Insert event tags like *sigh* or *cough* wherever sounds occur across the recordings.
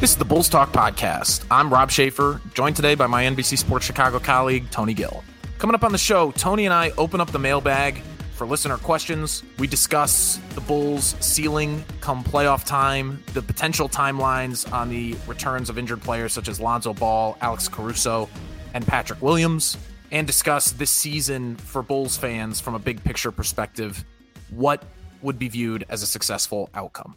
This is the Bulls Talk Podcast. I'm Rob Schaefer, joined today by my NBC Sports Chicago colleague, Tony Gill. Coming up on the show, Tony and I open up the mailbag for listener questions. We discuss the Bulls' ceiling come playoff time, the potential timelines on the returns of injured players such as Lonzo Ball, Alex Caruso, and Patrick Williams, and discuss this season for Bulls fans from a big picture perspective. What would be viewed as a successful outcome?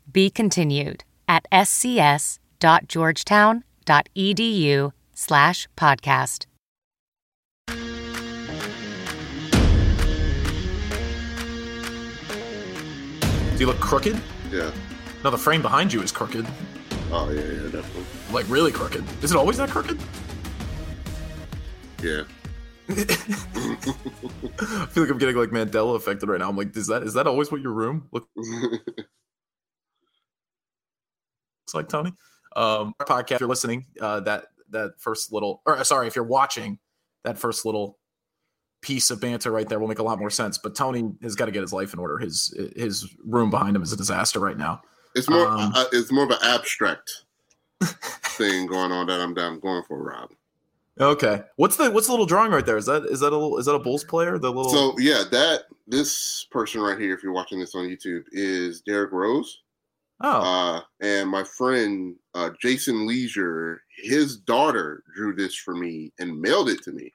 be continued at scs.georgetown.edu slash podcast. Do you look crooked? Yeah. No, the frame behind you is crooked. Oh yeah, yeah, definitely. Like really crooked. Is it always that crooked? Yeah. *laughs* *laughs* I feel like I'm getting like Mandela affected right now. I'm like, is that is that always what your room *laughs* looks like, Tony? Um, our podcast, if you're listening, uh, that that first little, or sorry, if you're watching, that first little piece of banter right there will make a lot more sense. But Tony has got to get his life in order. His his room behind him is a disaster right now. It's more Um, uh, it's more of an abstract *laughs* thing going on that I'm, that I'm going for, Rob. Okay, what's the what's the little drawing right there? Is that is that a little is that a Bulls player? The little So yeah, that this person right here, if you're watching this on YouTube, is Derrick Rose. Oh Uh, and my friend uh, Jason Leisure, his daughter drew this for me and mailed it to me.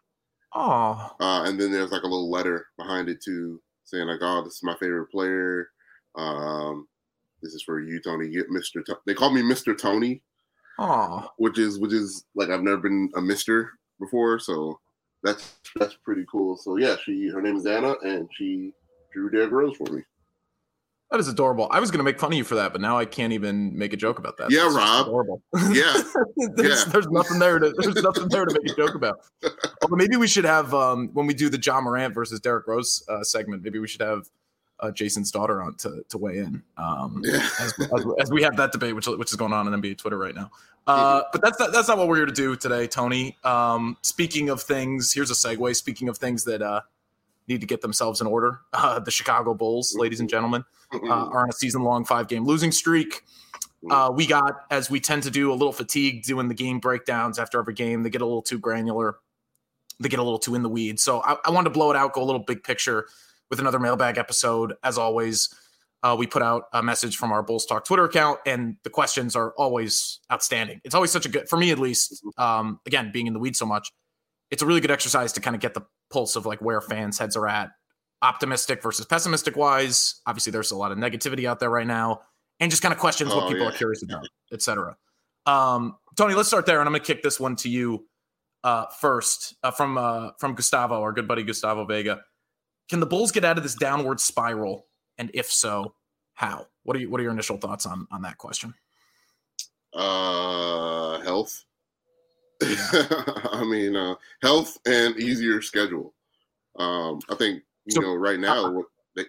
oh Uh, and then there's like a little letter behind it too, saying like, "Oh, this is my favorite player. Um, this is for you, Tony. Get Mister. To- they call me Mister Tony, oh which is which is like I've never been a Mister before, so that's that's pretty cool. So yeah, she her name is Anna, and she drew Derrick Rose for me. That is adorable. I was going to make fun of you for that, but now I can't even make a joke about that. Yeah, That's Rob. Adorable. *laughs* Yeah, there's, Yeah. there's nothing there to there's nothing there to make a joke about. *laughs* Although maybe we should have um, when we do the Ja Morant versus Derrick Rose uh, segment, maybe we should have uh, Jason's daughter on to, to weigh in um, yeah. as, as, as we have that debate, which which is going on on NBA Twitter right now. Uh, but that's not, that's not what we're here to do today, Tony. Um, speaking of things, here's a segue. Speaking of things that uh, need to get themselves in order, *laughs* uh, the Chicago Bulls, ladies and gentlemen uh, are on a season long five game losing streak. Uh, we got, as we tend to do, a little fatigued doing the game breakdowns after every game. They get a little too granular, they get a little too in the weeds. So I, I wanted to blow it out, go a little big picture with another mailbag episode. As always, uh, we put out a message from our Bulls Talk Twitter account, and the questions are always outstanding. It's always such a good, for me at least, um, again, being in the weeds so much, it's a really good exercise to kind of get the pulse of like where fans' heads are at optimistic versus pessimistic wise. Obviously, there's a lot of negativity out there right now, and just kind of questions what Oh, people yeah. are curious about, etc. Um, Tony, let's start there, and I'm going to kick this one to you uh, first uh, from uh, from Gustavo, our good buddy Gustavo Vega. Can the Bulls get out of this downward spiral, and if so, how? What are you, what are your initial thoughts on on that question? Uh, health. *laughs* I mean, uh, health and easier schedule. Um, I think you So, know right now. what they,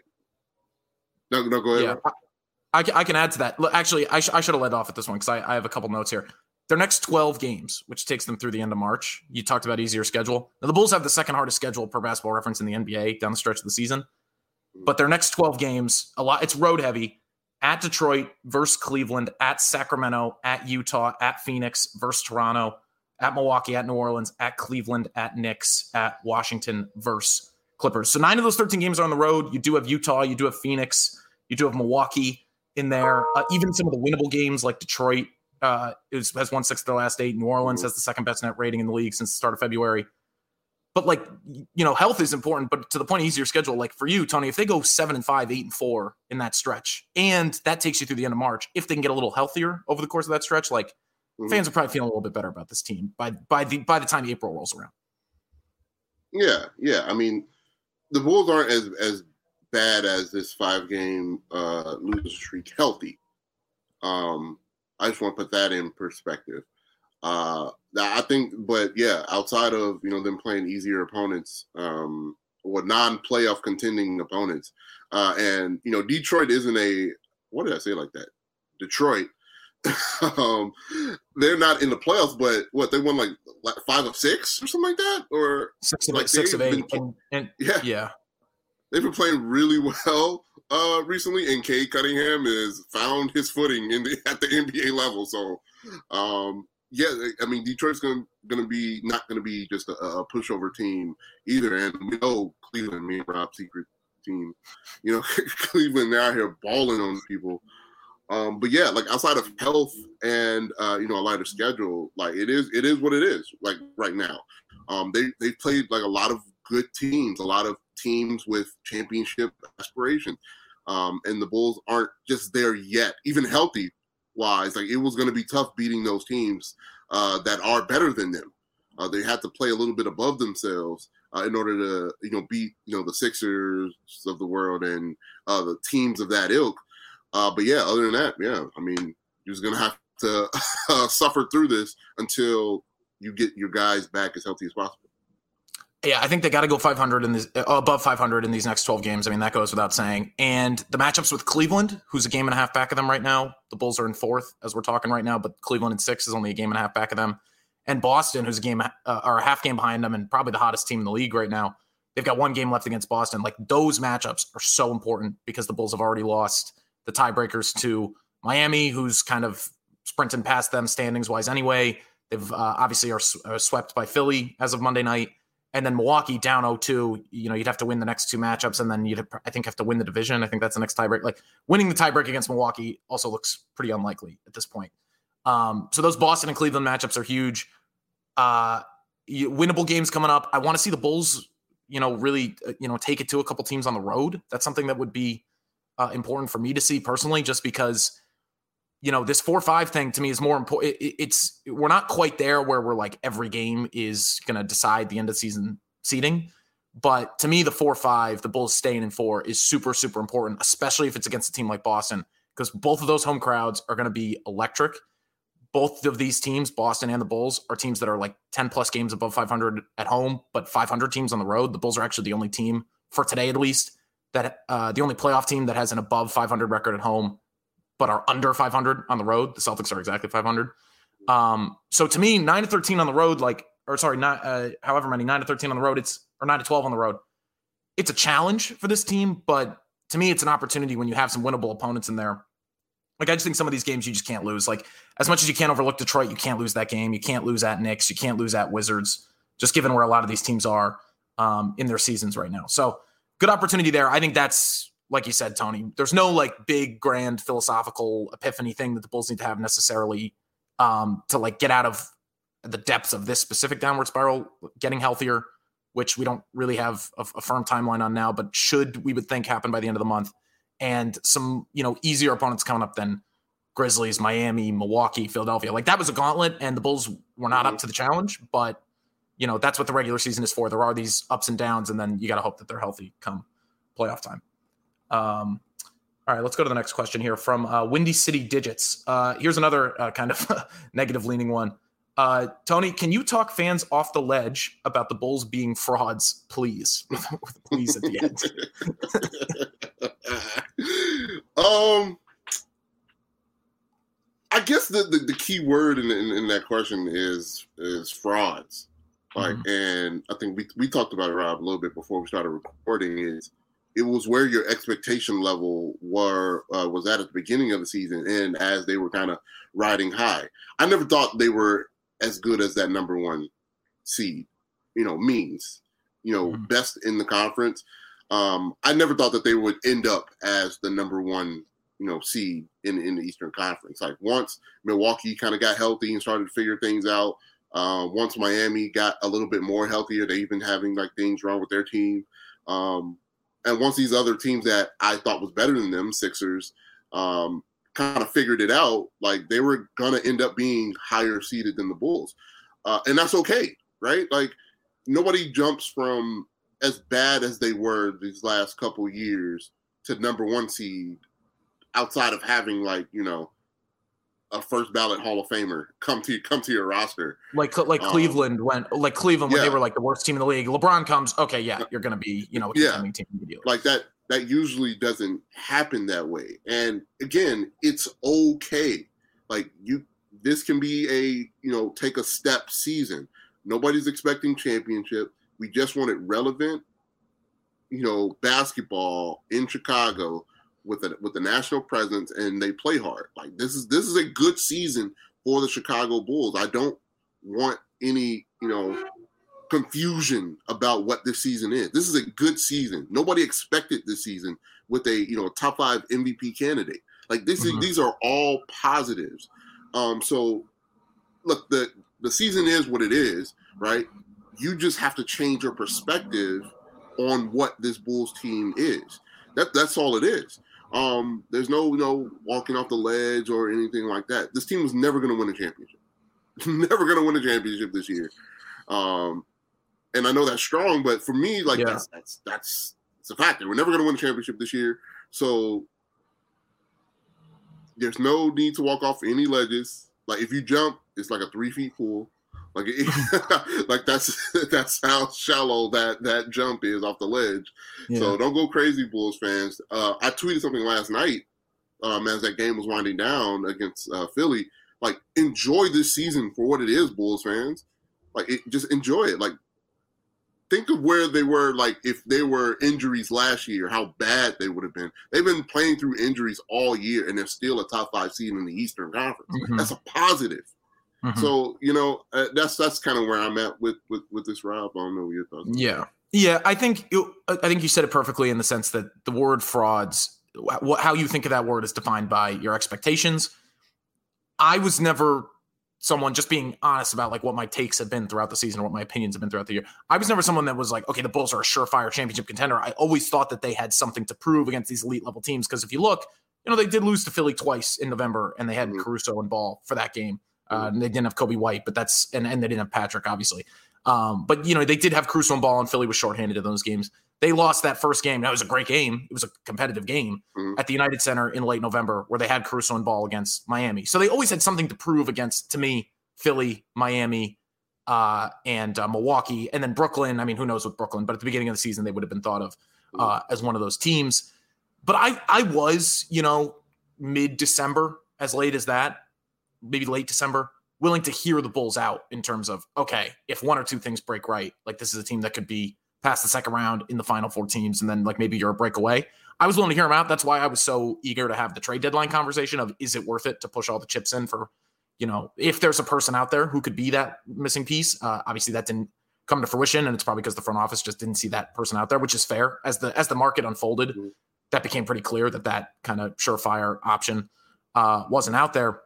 no, no, go ahead. Yeah, I, I can, I can add to that. Look, Actually, I, sh- I should have led off at this one because I, I have a couple notes here. Their next 12 games, which takes them through the end of March. You talked about easier schedule. Now, the Bulls have the second hardest schedule per basketball reference in the NBA down the stretch of the season. But their next 12 games, a lot, it's road heavy at Detroit versus Cleveland, at Sacramento, at Utah, at Phoenix versus Toronto, at Milwaukee, at New Orleans, at Cleveland, at Knicks, at Washington versus Clippers. So nine of those 13 games are on the road. You do have Utah, you do have Phoenix, you do have Milwaukee in there. Uh, even some of the winnable games like Detroit uh, is, has won six of their last eight. New Orleans has the second best net rating in the league since the start of February. But like you know, health is important. But to the point of easier schedule, like for you, Tony, if they go seven and five, eight and four in that stretch, and that takes you through the end of March, if they can get a little healthier over the course of that stretch, like Mhm. fans are probably feeling a little bit better about this team by by the by the time April rolls around. Yeah, yeah. I mean, the Bulls aren't as as bad as this five game uh losing streak healthy. Um, I just want to put that in perspective. Uh, I think, but yeah, outside of you know them playing easier opponents, um, or non-playoff contending opponents, uh, and you know Detroit isn't a what did I say like that? Detroit, *laughs* um, they're not in the playoffs, but what they won like, like five of six or something like that, or six of like six of eight. Been, and, and, *laughs* yeah, yeah, they've been playing really well uh, recently, and Cade Cunningham has found his footing in the at the NBA level. So, um, yeah, I mean Detroit's going to be not going to be just a, a, pushover team either, and we know Cleveland, me and Rob Secret team, you know, *laughs* Cleveland they're out here balling on people. Um, but yeah, like outside of health and uh, you know a lighter schedule, like it is it is what it is. Like right now, um, they they played like a lot of good teams, a lot of teams with championship aspirations, um, and the Bulls aren't just there yet, even healthy wise. Like it was going to be tough beating those teams uh, that are better than them. Uh, they had to play a little bit above themselves uh, in order to you know beat you know the Sixers of the world and uh, the teams of that ilk. Uh, but yeah, other than that, yeah, I mean, you're just gonna have to *laughs* uh, suffer through this until you get your guys back as healthy as possible. Yeah, I think they got to go 500 in this uh, above 500 in these next 12 games. I mean, that goes without saying. And the matchups with Cleveland, who's a game and a half back of them right now. The Bulls are in fourth as we're talking right now, but Cleveland in six is only a game and a half back of them. And Boston, who's a game uh, or a half game behind them, and probably the hottest team in the league right now. They've got one game left against Boston. Like those matchups are so important because the Bulls have already lost the tiebreakers to Miami, who's kind of sprinting past them standings wise anyway. They've uh, obviously are, are, swept by Philly as of Monday night. And then Milwaukee down 0-2, you know, you'd have to win the next two matchups, and then you'd I think have to win the division. I think that's the next tiebreak. Like winning the tiebreak against Milwaukee also looks pretty unlikely at this point. Um, so those Boston and Cleveland matchups are huge. Uh, winnable games coming up. I want to see the Bulls, you know, really, uh, you know, take it to a couple teams on the road. That's something that would be uh, important for me to see personally, just because you know this four five thing to me is more important. It, it's we're not quite there where we're like every game is going to decide the end of season seeding, but to me the four five, the Bulls staying in four is super super important, especially if it's against a team like Boston, because both of those home crowds are going to be electric. Both of these teams, Boston and the Bulls, are teams that are like 10 plus games above 500 at home, but 500 teams on the road. The Bulls are actually the only team for today, at least, that uh, the only playoff team that has an above 500 record at home, but are under 500 on the road. The Celtics are exactly 500. Um, so to me, nine to 13 on the road, like, or sorry, not uh, however many, nine to 13 on the road, it's or nine to 12 on the road. It's a challenge for this team, but to me, it's an opportunity when you have some winnable opponents in there. Like I just think some of these games you just can't lose. Like as much as you can't overlook Detroit, you can't lose that game. You can't lose at Knicks. You can't lose at Wizards. Just given where a lot of these teams are um, in their seasons right now. So good opportunity there. I think that's like you said, Tony. There's no like big grand philosophical epiphany thing that the Bulls need to have necessarily um, to like get out of the depths of this specific downward spiral, getting healthier, which we don't really have a, a firm timeline on now, but should we would think happen by the end of the month, and some you know easier opponents coming up than Grizzlies, Miami, Milwaukee, Philadelphia. Like that was a gauntlet, and the Bulls were not up to the challenge, but you know, that's what the regular season is for. There are these ups and downs, and then you got to hope that they're healthy come playoff time. Um, all right, let's go to the next question here from uh, Windy City Digits. Uh, here's another uh, kind of *laughs* negative leaning one. Uh, Tony, can you talk fans off the ledge about the Bulls being frauds, please? *laughs* With please at the end. *laughs* um, I guess the, the, the key word in, in, in, that question is is frauds. Like, mm-hmm. and I think we we talked about it, Rob, a little bit before we started recording. Is it was where your expectation level were uh, was at at the beginning of the season, and as they were kind of riding high. I never thought they were as good as that number one seed. You know, means you know mm-hmm. best in the conference. Um, I never thought that they would end up as the number one you know seed in in the Eastern Conference. Like once Milwaukee kind of got healthy and started to figure things out, uh, once Miami got a little bit more healthier, they've been having like things wrong with their team. Um, and once these other teams that I thought was better than them, Sixers, um, kind of figured it out, like they were gonna end up being higher seeded than the Bulls, uh, and that's okay, right? Like nobody jumps from as bad as they were these last couple years to number one seed outside of having like you know a first ballot Hall of Famer come to come to your roster. Like like um, Cleveland went like Cleveland when they were like the worst team in the league. LeBron comes, okay, yeah, you're gonna be you know yeah. team like that. That usually doesn't happen that way. And again, it's okay. Like you, this can be a you know take a step season. Nobody's expecting championship. We just want it relevant. You know, basketball in Chicago with a with the national presence and they play hard. Like this is this is a good season for the Chicago Bulls. I don't want any, you know, confusion about what this season is. This is a good season. Nobody expected this season with a, you know, top 5 MVP candidate. Like this mm-hmm. is, these are all positives. Um so look, the the season is what it is, right? You just have to change your perspective on what this Bulls team is. That that's all it is. Um, there's no you know walking off the ledge or anything like that. This team was never going to win a championship. *laughs* never going to win a championship this year. Um, and I know that's strong, but for me, like yeah. that's that's that's it's a fact. We're never going to win a championship this year. So there's no need to walk off any ledges. Like if you jump, it's like a three feet pool. Like, *laughs* like that's *laughs* that's how shallow that that jump is off the ledge. Yeah. So don't go crazy, Bulls fans. Uh, I tweeted something last night um, as that game was winding down against uh, Philly. Like, enjoy this season for what it is, Bulls fans. Like, it, just enjoy it. Like, think of where they were. Like, if they were injuries last year, how bad they would have been. They've been playing through injuries all year, and they're still a top five seed in the Eastern Conference. Mm-hmm. That's a positive. Mm-hmm. So you know uh, that's that's kind of where I'm at with with with this Rob. I don't know what your thoughts. Yeah, yeah. I think you, I think you said it perfectly in the sense that the word frauds, how you think of that word is defined by your expectations. I was never someone just being honest about like what my takes have been throughout the season or what my opinions have been throughout the year. I was never someone that was like, okay, the Bulls are a surefire championship contender. I always thought that they had something to prove against these elite level teams because if you look, you know, they did lose to Philly twice in November and they had mm-hmm. Caruso and Ball for that game. Uh, they didn't have Coby White, but that's and, and they didn't have Patrick, obviously. Um, but you know, they did have Caruso and Ball, and Philly was shorthanded in those games. They lost that first game. That was a great game. It was a competitive game mm-hmm. at the United Center in late November, where they had Caruso and Ball against Miami. So they always had something to prove against, to me, Philly, Miami, uh, and uh, Milwaukee, and then Brooklyn. I mean, who knows with Brooklyn? But at the beginning of the season, they would have been thought of mm-hmm. uh, as one of those teams. But I, I was, you know, mid December, as late as that, maybe late December, willing to hear the Bulls out in terms of, okay, if one or two things break right, like this is a team that could be past the second round in the final four teams, and then like maybe you're a breakaway. I was willing to hear them out. That's why I was so eager to have the trade deadline conversation of is it worth it to push all the chips in for, you know, if there's a person out there who could be that missing piece. Uh, obviously, that didn't come to fruition, and it's probably because the front office just didn't see that person out there, which is fair. As the as the market unfolded, mm-hmm. that became pretty clear that that kind of surefire option uh, wasn't out there.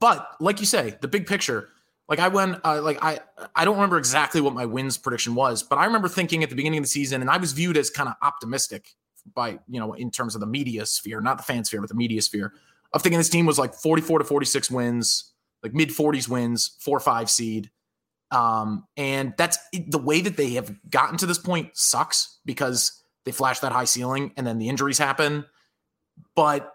But like you say, the big picture, like I went, uh, like I, I don't remember exactly what my wins prediction was, but I remember thinking at the beginning of the season, and I was viewed as kind of optimistic by you know in terms of the media sphere, not the fan sphere, but the media sphere, of thinking this team was like 44 to 46 wins, like mid 40s wins, four five seed. Um, and that's the way that they have gotten to this point sucks because they flash that high ceiling and then the injuries happen. But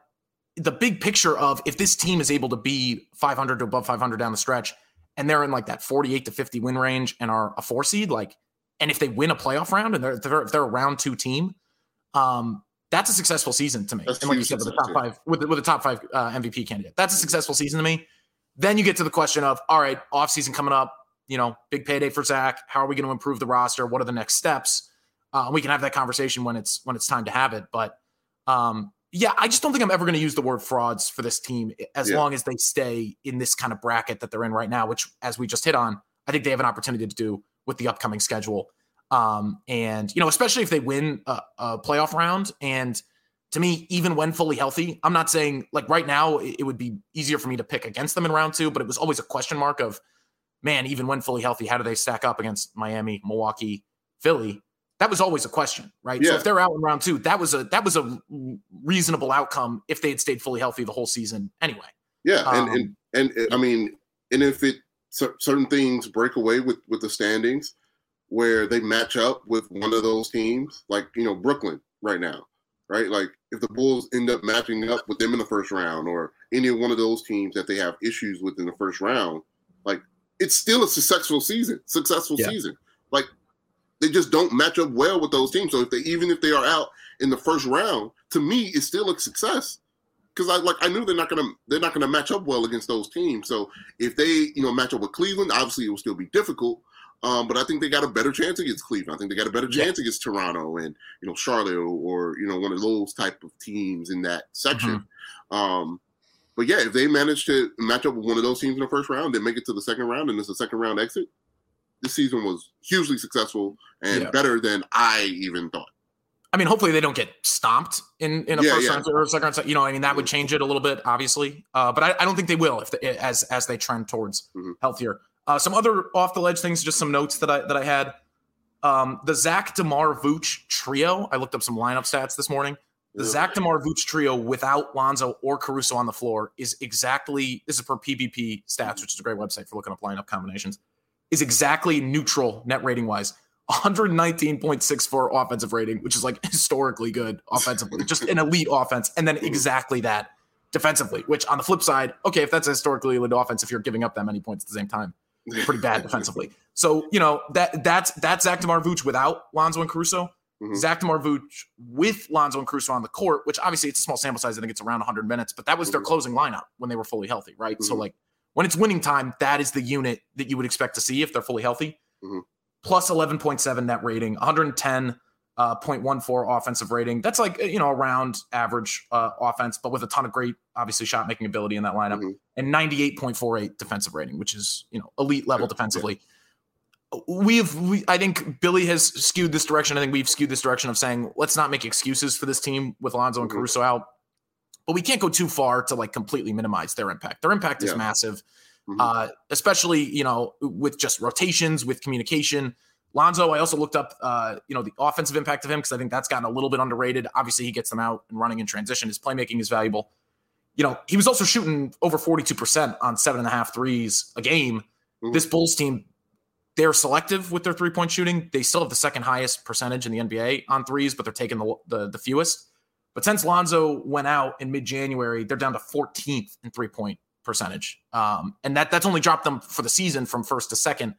the big picture of if this team is able to be 500 to above 500 down the stretch and they're in like that 48 to 50 win range and are a four seed like and if they win a playoff round and they're they're, they're a round two team um that's a successful season to me. That's and like you said with the top five with, with the top five uh, mvp candidate that's a successful season to me. Then you get to the question of all right off season coming up you know big payday for zach. How are we going to improve the roster? What are the next steps? Uh, we can have that conversation when it's when it's time to have it but um yeah, I just don't think I'm ever going to use the word frauds for this team as yeah. long as they stay in this kind of bracket that they're in right now, which, as we just hit on, I think they have an opportunity to do with the upcoming schedule. Um, and, you know, especially if they win a, a, playoff round. And to me, even when fully healthy, I'm not saying like right now it, it would be easier for me to pick against them in round two, but it was always a question mark of, man, even when fully healthy, how do they stack up against Miami, Milwaukee, Philly? That was always a question, right? Yeah. So if they're out in round two, that was a that was a reasonable outcome if they had stayed fully healthy the whole season anyway. Yeah, um, and, and and I mean, and if it certain things break away with with the standings where they match up with one of those teams, like you know Brooklyn right now, right? Like if the Bulls end up matching up with them in the first round or any one of those teams that they have issues with in the first round, like it's still a successful season, successful yeah. season. They just don't match up well with those teams. So if they even if they are out in the first round, to me, it's still a success. Because I like I knew they're not gonna they're not gonna match up well against those teams. So if they you know match up with Cleveland, obviously it will still be difficult. Um, but I think they got a better chance against Cleveland. I think they got a better chance yeah. against Toronto and you know Charlotte or you know one of those type of teams in that section. Mm-hmm. Um, but yeah, if they manage to match up with one of those teams in the first round, they make it to the second round, and it's a second round exit. This season was hugely successful and yeah. better than I even thought. I mean, hopefully they don't get stomped in, in a yeah, first yeah. round or second round. You know, I mean, that would change it a little bit, obviously. Uh, but I, I, don't think they will if they, as as they trend towards mm-hmm. healthier. Uh, some other off the ledge things, just some notes that I that I had. Um, the Zach Demar Vooch trio. I looked up some lineup stats this morning. The yeah. Zach Demar Vooch trio without Lonzo or Caruso on the floor is exactly this is per PBP stats, which is a great website for looking up lineup combinations. Is exactly neutral net rating wise. 119.64 offensive rating, which is like historically good offensively, just an elite offense, and then exactly that defensively. Which on the flip side, okay, if that's a historically elite offense, if you're giving up that many points at the same time, pretty bad defensively. *laughs* So you know that that's that's Zach Demar Vooch without Lonzo and Caruso. Mm-hmm. Zach Demar Vooch with Lonzo and Caruso on the court, which obviously it's a small sample size. I think it's around 100 minutes, but that was their mm-hmm. closing lineup when they were fully healthy, right? Mm-hmm. So like when it's winning time, that is the unit that you would expect to see if they're fully healthy. Mm-hmm. Plus 11.7 net rating, 110 uh, 0.14 offensive rating. That's like you know around average uh, offense, but with a ton of great, obviously shot making ability in that lineup, mm-hmm. and 98.48 defensive rating, which is you know elite level defensively. We've, we, I think Billy has skewed this direction. I think we've skewed this direction of saying let's not make excuses for this team with Lonzo and mm-hmm. Caruso out, but we can't go too far to like completely minimize their impact. Their impact is yeah. massive, mm-hmm. uh, especially you know with just rotations, with communication Lonzo, I also looked up, uh, you know, the offensive impact of him because I think that's gotten a little bit underrated. Obviously, he gets them out and running in transition. His playmaking is valuable. You know, he was also shooting over 42% on seven and a half threes a game. Mm-hmm. This Bulls team, they're selective with their three point shooting. They still have the second highest percentage in the NBA on threes, but they're taking the, the, the fewest. But since Lonzo went out in mid January, they're down to 14th in three point percentage. Um, and that that's only dropped them for the season from first to second.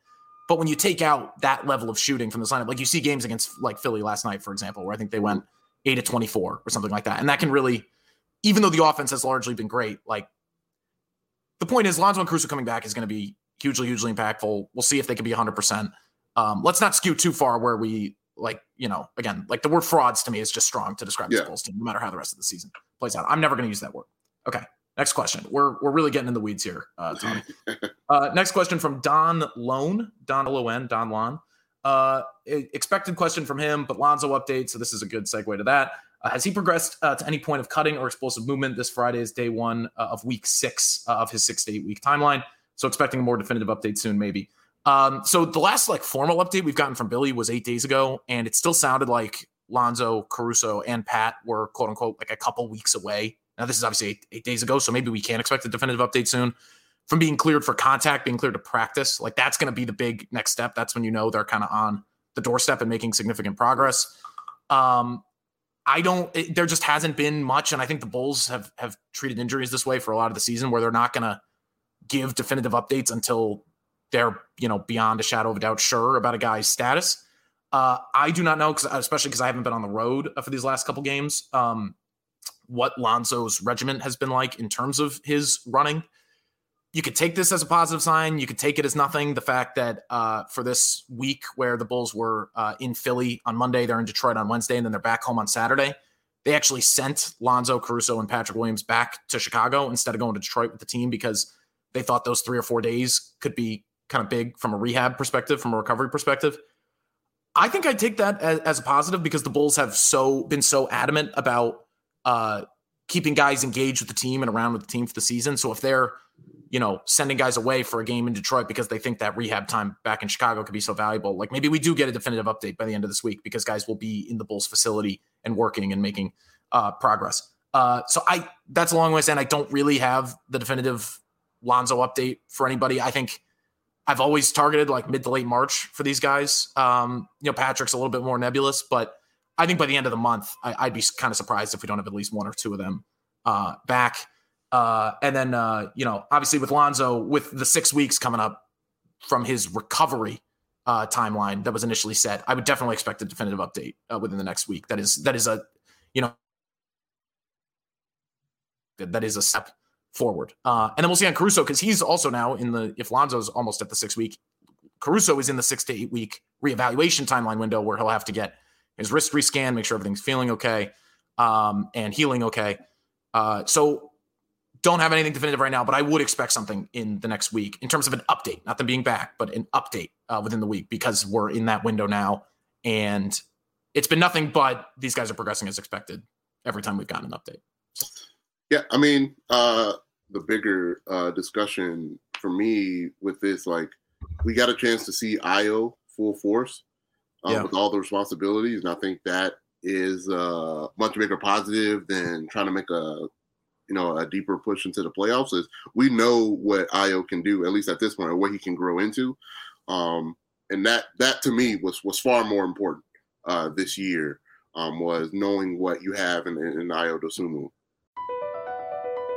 But when you take out that level of shooting from the lineup, like you see games against like Philly last night, for example, where I think they went eight to 24 or something like that. And that can really, even though the offense has largely been great, like the point is Lonzo and Caruso coming back is going to be hugely, hugely impactful. We'll see if they can be 100%. Um, let's not skew too far where we like, you know, again, like the word frauds to me is just strong to describe yeah. this Bulls team, no matter how the rest of the season plays out. I'm never going to use that word. Okay. Next question. We're we're really getting in the weeds here, uh, *laughs* Tommy. uh, next question from Don Lone, Don L O N, Don Lon. Uh, expected question from him, but Lonzo update. So this is a good segue to that. Uh, has he progressed uh, to any point of cutting or explosive movement? This Friday is day one uh, of week six uh, of his six to eight week timeline. So expecting a more definitive update soon, maybe. Um, so the last like formal update we've gotten from Billy was eight days ago, and it still sounded like Lonzo, Caruso, and Pat were quote unquote like a couple weeks away now, this is obviously eight, eight days ago, so maybe we can expect a definitive update soon. From being cleared for contact, being cleared to practice, like that's going to be the big next step. That's when you know they're kind of on the doorstep and making significant progress. Um, I don't. It, there just hasn't been much, and I think the Bulls have have treated injuries this way for a lot of the season, where they're not going to give definitive updates until they're you know beyond a shadow of a doubt sure about a guy's status. Uh, I do not know, because especially because I haven't been on the road for these last couple games. Um, what Lonzo's regiment has been like in terms of his running. You could take this as a positive sign. You could take it as nothing. The fact that uh, for this week where the Bulls were uh, in Philly on Monday, they're in Detroit on Wednesday, and then they're back home on Saturday. They actually sent Lonzo, Caruso, and Patrick Williams back to Chicago instead of going to Detroit with the team because they thought those three or four days could be kind of big from a rehab perspective, from a recovery perspective. I think I take that as, as, a positive because the Bulls have so been so adamant about uh, keeping guys engaged with the team and around with the team for the season. So if they're, you know, sending guys away for a game in Detroit because they think that rehab time back in Chicago could be so valuable, like maybe we do get a definitive update by the end of this week because guys will be in the Bulls facility and working and making uh, progress. Uh, so I that's a long way saying I don't really have the definitive Lonzo update for anybody. I think I've always targeted like mid to late March for these guys. Um, you know, Patrick's a little bit more nebulous, but I think by the end of the month, I, would be kind of surprised if we don't have at least one or two of them uh, back. Uh, and then, uh, you know, obviously with Lonzo, with the six weeks coming up from his recovery uh, timeline that was initially set, I would definitely expect a definitive update uh, within the next week. That is that is a, you know, that is a step forward. Uh, and then we'll see on Caruso because he's also now in the if Lonzo's almost at the six week, Caruso is in the six to eight week reevaluation timeline window where he'll have to get his wrist rescan, make sure everything's feeling okay, um, and healing okay. Uh, so don't have anything definitive right now, but I would expect something in the next week in terms of an update, not them being back, but an update uh, within the week because we're in that window now, and it's been nothing but these guys are progressing as expected every time we've gotten an update. Yeah, I mean, uh, the bigger uh, discussion for me with this, like, we got a chance to see Ayo full force um, yeah. with all the responsibilities, and I think that is a uh, much bigger positive than trying to make a you know a deeper push into the playoffs. Is we know what Ayo can do at least at this point, or what he can grow into, um, and that that to me was was far more important uh, this year. Um, was knowing what you have in, in, in Ayo Dosunmu.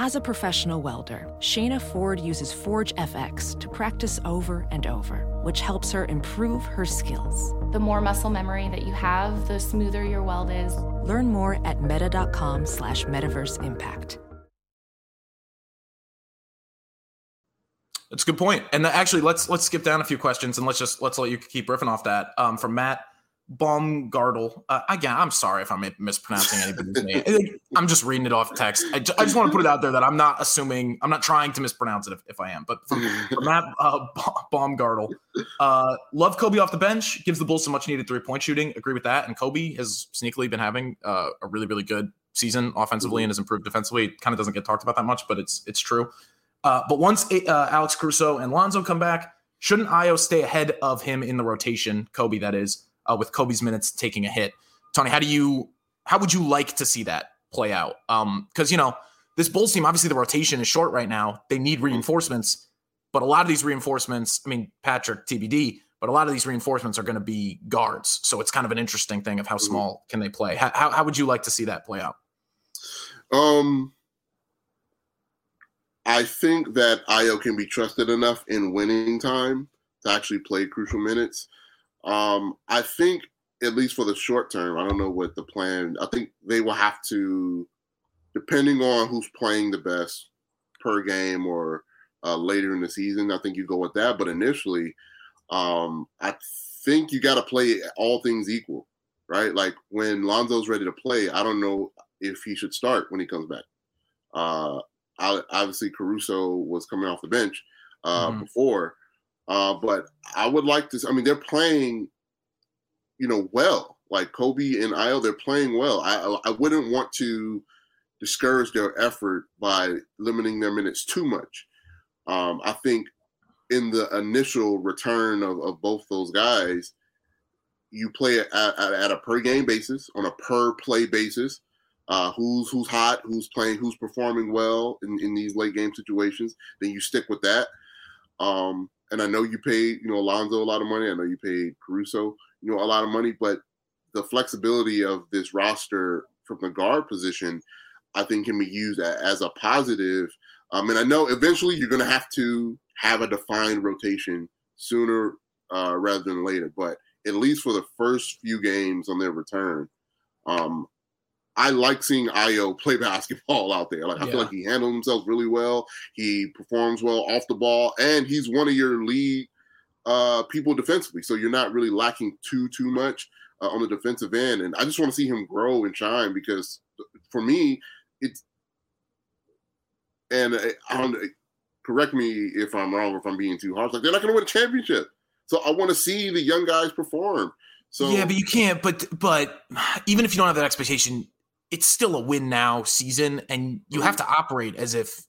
As a professional welder, Shayna Ford uses Forge FX to practice over and over, which helps her improve her skills. The more muscle memory that you have, the smoother your weld is. Learn more at meta.com slash metaverse impact. That's a good point. And actually, let's let's skip down a few questions and let's just let's let you keep riffing off that. Um, from Matt, Baumgartel. Uh, again, I'm sorry if I'm mispronouncing anybody's name. *laughs* I'm just reading it off text. I, just, I just want to put it out there that I'm not assuming, I'm not trying to mispronounce it if, if I am. But from, from Matt uh, Baumgartel, uh, love Coby off the bench, gives the Bulls some much needed three point shooting. Agree with that. And Coby has sneakily been having uh, a really, really good season offensively and has improved defensively. Kind of doesn't get talked about that much, but it's it's true. Uh, but once uh, Alex Caruso and Lonzo come back, shouldn't Ayo stay ahead of him in the rotation? Coby, that is uh, with Coby's minutes taking a hit. Tony, how do you how would you like to see that play out? Um, because you know this Bulls team, obviously the rotation is short right now. They need reinforcements, but a lot of these reinforcements, I mean Patrick TBD, but a lot of these reinforcements are going to be guards. So it's kind of an interesting thing of how mm-hmm. small can they play. How, how, how would you like to see that play out? Um, I think that Ayo can be trusted enough in winning time to actually play crucial minutes. Um, I think at least for the short term, I don't know what the plan. I think they will have to, depending on who's playing the best per game or uh, later in the season. I think you go with that. But initially, um, I think you got to play all things equal, right? Like when Lonzo's ready to play, I don't know if he should start when he comes back. Uh, I, obviously, Caruso was coming off the bench uh, mm-hmm. before. Uh, but I would like to. I mean, they're playing, you know, well. Like Coby and Ayo, they're playing well. I I wouldn't want to discourage their effort by limiting their minutes too much. Um, I think in the initial return of, of both those guys, you play at, at, at, a per game basis, on a per play basis. Uh, who's who's hot, who's playing, who's performing well in, in these late game situations. Then you stick with that. Um, and I know you paid, you know, Alonzo a lot of money. I know you paid Caruso, you know, a lot of money, but the flexibility of this roster from the guard position, I think can be used as a positive. Um, and I know eventually you're going to have to have a defined rotation sooner uh, rather than later, but at least for the first few games on their return, um, I like seeing Ayo play basketball out there. Like I feel like he handles himself really well. He performs well off the ball, and he's one of your lead uh, people defensively. So you're not really lacking too too much uh, on the defensive end. And I just want to see him grow and shine because for me, it's and I don't correct me if I'm wrong or if I'm being too harsh. Like they're not going to win a championship. So I want to see the young guys perform. So yeah, but you can't. But but even if you don't have that expectation, it's still a win now season, and you have to operate as if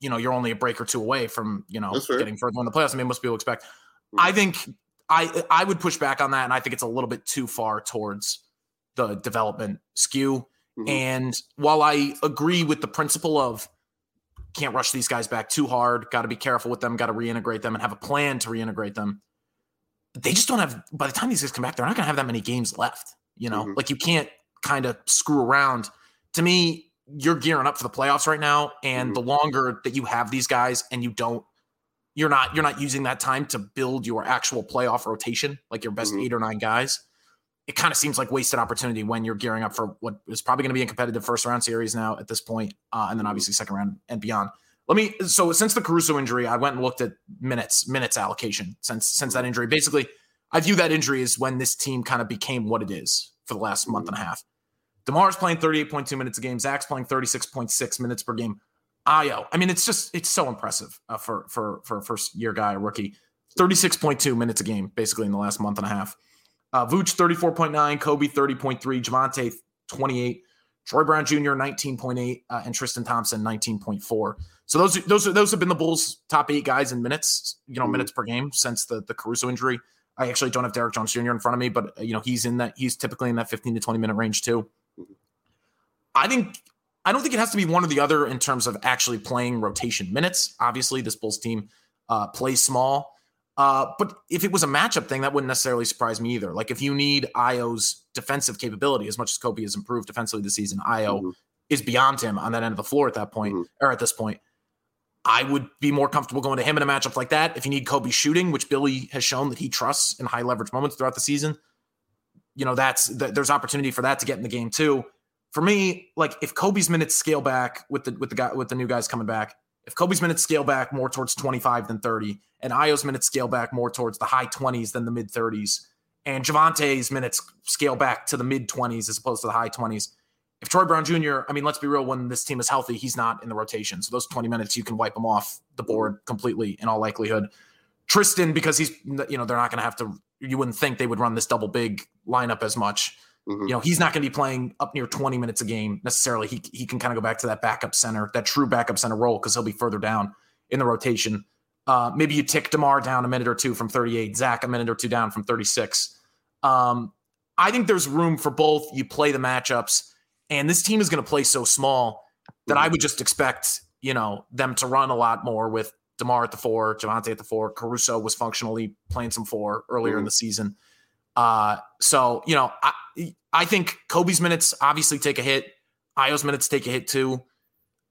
you know you're only a break or two away from you know getting further in the playoffs. I mean, most people expect. Mhm. I think I I would push back on that, and I think it's a little bit too far towards the development skew. Mhm. And while I agree with the principle of can't rush these guys back too hard, got to be careful with them, got to reintegrate them, and have a plan to reintegrate them. They just don't have. By the time these guys come back, they're not going to have that many games left. You know, Mhm. like you can't kind of screw around. To me, you're gearing up for the playoffs right now, and Mhm. the longer that you have these guys, and you don't, you're not you're not using that time to build your actual playoff rotation, like your best Mhm. eight or nine guys. It kind of seems like wasted opportunity when you're gearing up for what is probably going to be a competitive first round series now at this point, uh, and then Mhm. obviously second round and beyond. Let me. So since the Caruso injury, I went and looked at minutes minutes allocation since since that injury. Basically, I view that injury as when this team kind of became what it is for the last month and a half. Demar's playing 38.2 minutes a game. Zach's playing 36.6 minutes per game. Ayo, I mean, it's just it's so impressive uh, for for for a first year guy, a rookie. 36.2 minutes a game, basically in the last month and a half. Uh, Vooch 34.9, Coby 30.3, Javonte 28, Troy Brown Jr. 19.8, uh, and Tristan Thompson 19.4. So those those are, those have been the Bulls' top eight guys in minutes, you know, Mhm. minutes per game since the the Caruso injury. I actually don't have Derrick Jones Jr. in front of me, but you know he's in that he's typically in that 15 to 20 minute range too. I think I don't think it has to be one or the other in terms of actually playing rotation minutes. Obviously, this Bulls team uh, plays small, uh, but if it was a matchup thing, that wouldn't necessarily surprise me either. Like if you need Ayo's defensive capability, as much as Coby has improved defensively this season, Ayo Mhm. is beyond him on that end of the floor at that point, Mhm. or at this point. I would be more comfortable going to him in a matchup like that. If you need Coby shooting, which Billy has shown that he trusts in high leverage moments throughout the season, you know that's th- there's opportunity for that to get in the game too. For me, like if Coby's minutes scale back with the with the guy with the new guys coming back, if Coby's minutes scale back more towards 25 than 30, and Ayo's minutes scale back more towards the high 20s than the mid 30s, and Javonte's minutes scale back to the mid 20s as opposed to the high 20s. If Troy Brown Jr., I mean, let's be real, when this team is healthy, he's not in the rotation. So those 20 minutes, you can wipe him off the board completely in all likelihood. Tristan, because he's, you know, they're not going to have to, you wouldn't think they would run this double big lineup as much. Mhm. You know, he's not going to be playing up near 20 minutes a game necessarily. He, he can kind of go back to that backup center, that true backup center role, because he'll be further down in the rotation. Uh, maybe you tick DeMar down a minute or two from 38, Zach a minute or two down from 36. Um, I think there's room for both. You play the matchups, and this team is going to play so small that I would just expect, you know, them to run a lot more with DeMar at the four, Javonte at the four. Caruso was functionally playing some four earlier in the season. Uh, so, you know, I, I think Coby's minutes obviously take a hit. Ayo's minutes take a hit too.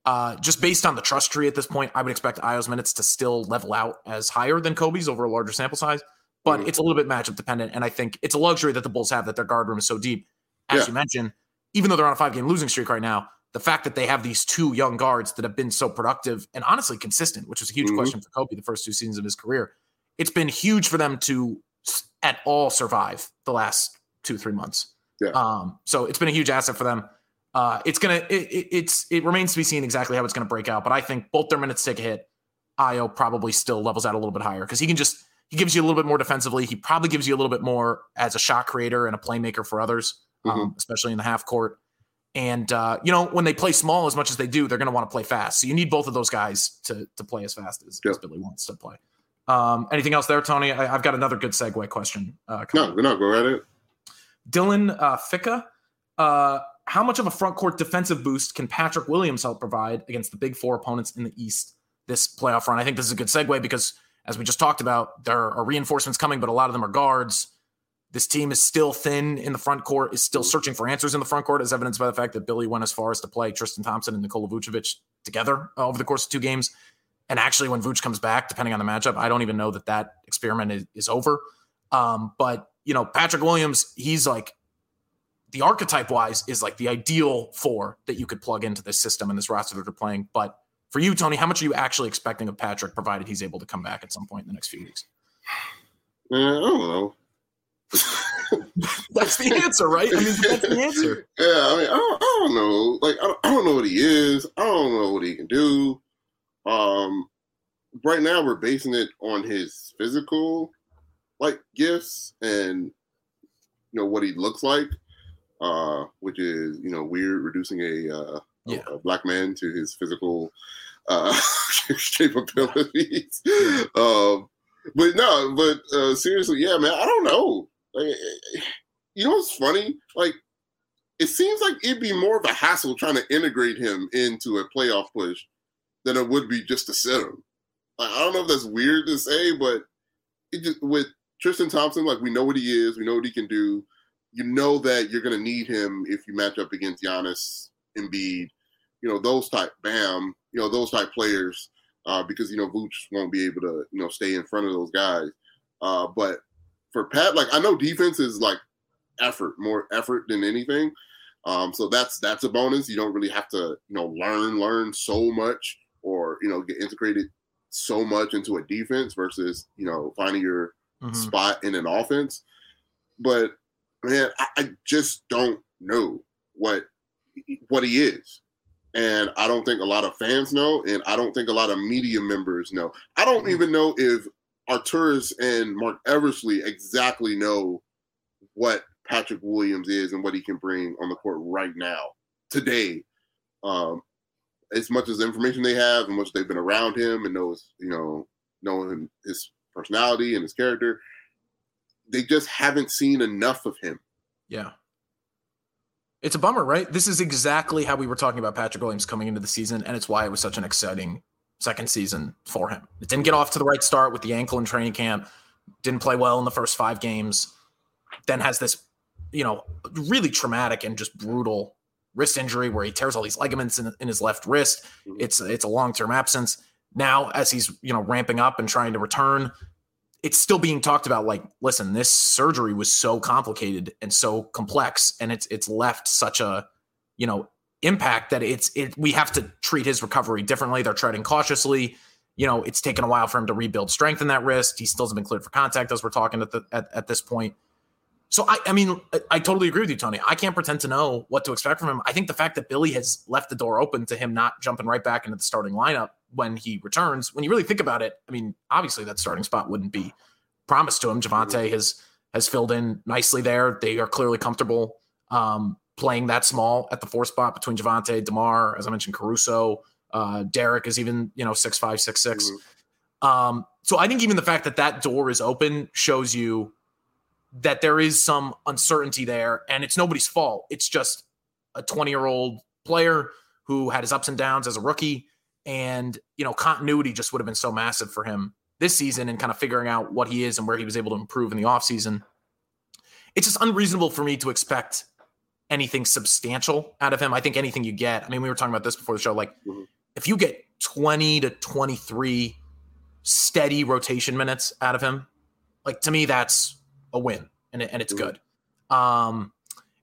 Uh, just based on the trust tree at this point, I would expect Ayo's minutes to still level out as higher than Coby's over a larger sample size. But Mhm. it's a little bit matchup dependent, and I think it's a luxury that the Bulls have that their guard room is so deep. As Yeah. you mentioned, even though they're on a five game losing streak right now, the fact that they have these two young guards that have been so productive and honestly consistent, which was a huge Mhm. question for Coby the first two seasons of his career, it's been huge for them to at all survive the last two three months. Yeah. Um, so it's been a huge asset for them. Uh, it's gonna it, it, it's it remains to be seen exactly how it's gonna break out, but I think both their minutes take a hit. Ayo probably still levels out a little bit higher because he can just he gives you a little bit more defensively. He probably gives you a little bit more as a shot creator and a playmaker for others, um, especially in the half court. And uh, you know when they play small as much as they do, they're going to want to play fast. So you need both of those guys to to play as fast as, Yeah. as Billy wants to play. Um, anything else there, Tony? I, I've got another good segue question. Uh, No, no, go at it. Dylan uh, Ficca, uh, how much of a front court defensive boost can Patrick Williams help provide against the big four opponents in the East this playoff run? I think this is a good segue because, as we just talked about, there are reinforcements coming, but a lot of them are guards. This team is still thin in the front court, is still searching for answers in the front court, as evidenced by the fact that Billy went as far as to play Tristan Thompson and Nikola Vucevic together uh, over the course of two games. And actually, when Vooch comes back, depending on the matchup, I don't even know that that experiment is, is over. Um, but you know, Patrick Williams, he's like the archetype wise is like the ideal four that you could plug into this system and this roster that they're playing. But for you, Tony, how much are you actually expecting of Patrick, provided he's able to come back at some point in the next few weeks? Man, I don't know. *laughs* That's the answer, right? I mean, that's the answer. *laughs* Yeah, I mean, I don't, I don't know. Like, I don't, I don't know what he is. I don't know what he can do. Um, right now we're basing it on his physical, like gifts, and you know what he looks like, uh, which is you know weird, reducing a, uh, yeah. a, a black man to his physical uh, *laughs* capabilities. um, but no, but uh, seriously, yeah, man, I don't know. You know what's funny? Like, it seems like it'd be more of a hassle trying to integrate him into a playoff push than it would be just to sit him. Like, I don't know if that's weird to say, but it just, with Tristan Thompson, like we know what he is, we know what he can do. You know that you're to need him if you match up against Giannis, Embiid, you know those type, Bam, you know those type players, uh, because you know Vooch won't be able to you know stay in front of those guys. Uh, but for Pat, like I know defense is like effort, more effort than anything. Um, so that's that's a bonus. You don't really have to you know learn learn so much or you know get integrated so much into a defense versus you know finding your mm-hmm. spot in an offense. But man, I, I just don't know what what he is. And I don't think a lot of fans know, and I don't think a lot of media members know. I don't mm-hmm. even know if Arturas and Marc Eversley exactly know what Patrick Williams is and what he can bring on the court right now, today. Um, as much as the information they have and much they've been around him and knows, you know, knowing his personality and his character, they just haven't seen enough of him. Yeah. It's a bummer, right? This is exactly how we were talking about Patrick Williams coming into the season, and it's why it was such an exciting second season for him. It didn't get off to the right start with the ankle in training camp, didn't play well in the first five games, then has this, you know, really traumatic and just brutal wrist injury where he tears all these ligaments in, in his left wrist. Mm-hmm. It's it's a long term absence. Now, as he's you know ramping up and trying to return, it's still being talked about. Like, listen, this surgery was so complicated and so complex, and it's it's left such a you know impact that it's it we have to treat his recovery differently. They're treading cautiously. You know, it's taken a while for him to rebuild strength in that wrist. He still hasn't been cleared for contact as we're talking at the at, at this point. So I, I mean, I totally agree with you, Tony. I can't pretend to know what to expect from him. I think the fact that Billy has left the door open to him not jumping right back into the starting lineup when he returns, when you really think about it, I mean, obviously that starting spot wouldn't be promised to him. Javonte has has filled in nicely there. They are clearly comfortable um, playing that small at the four spot between Javonte, Demar, as I mentioned, Caruso, uh, Derrick is even you know six five, six, six. Mm-hmm. Um, so I think even the fact that that door is open shows you that there is some uncertainty there and it's nobody's fault. It's just a 20 year old player who had his ups and downs as a rookie. And, you know, continuity just would have been so massive for him this season and kind of figuring out what he is and where he was able to improve in the offseason. It's just unreasonable for me to expect anything substantial out of him. I think anything you get, I mean, we were talking about this before the show. Like, mm-hmm. if you get 20 to 23 steady rotation minutes out of him, like to me, that's a win, and and it's good. Um,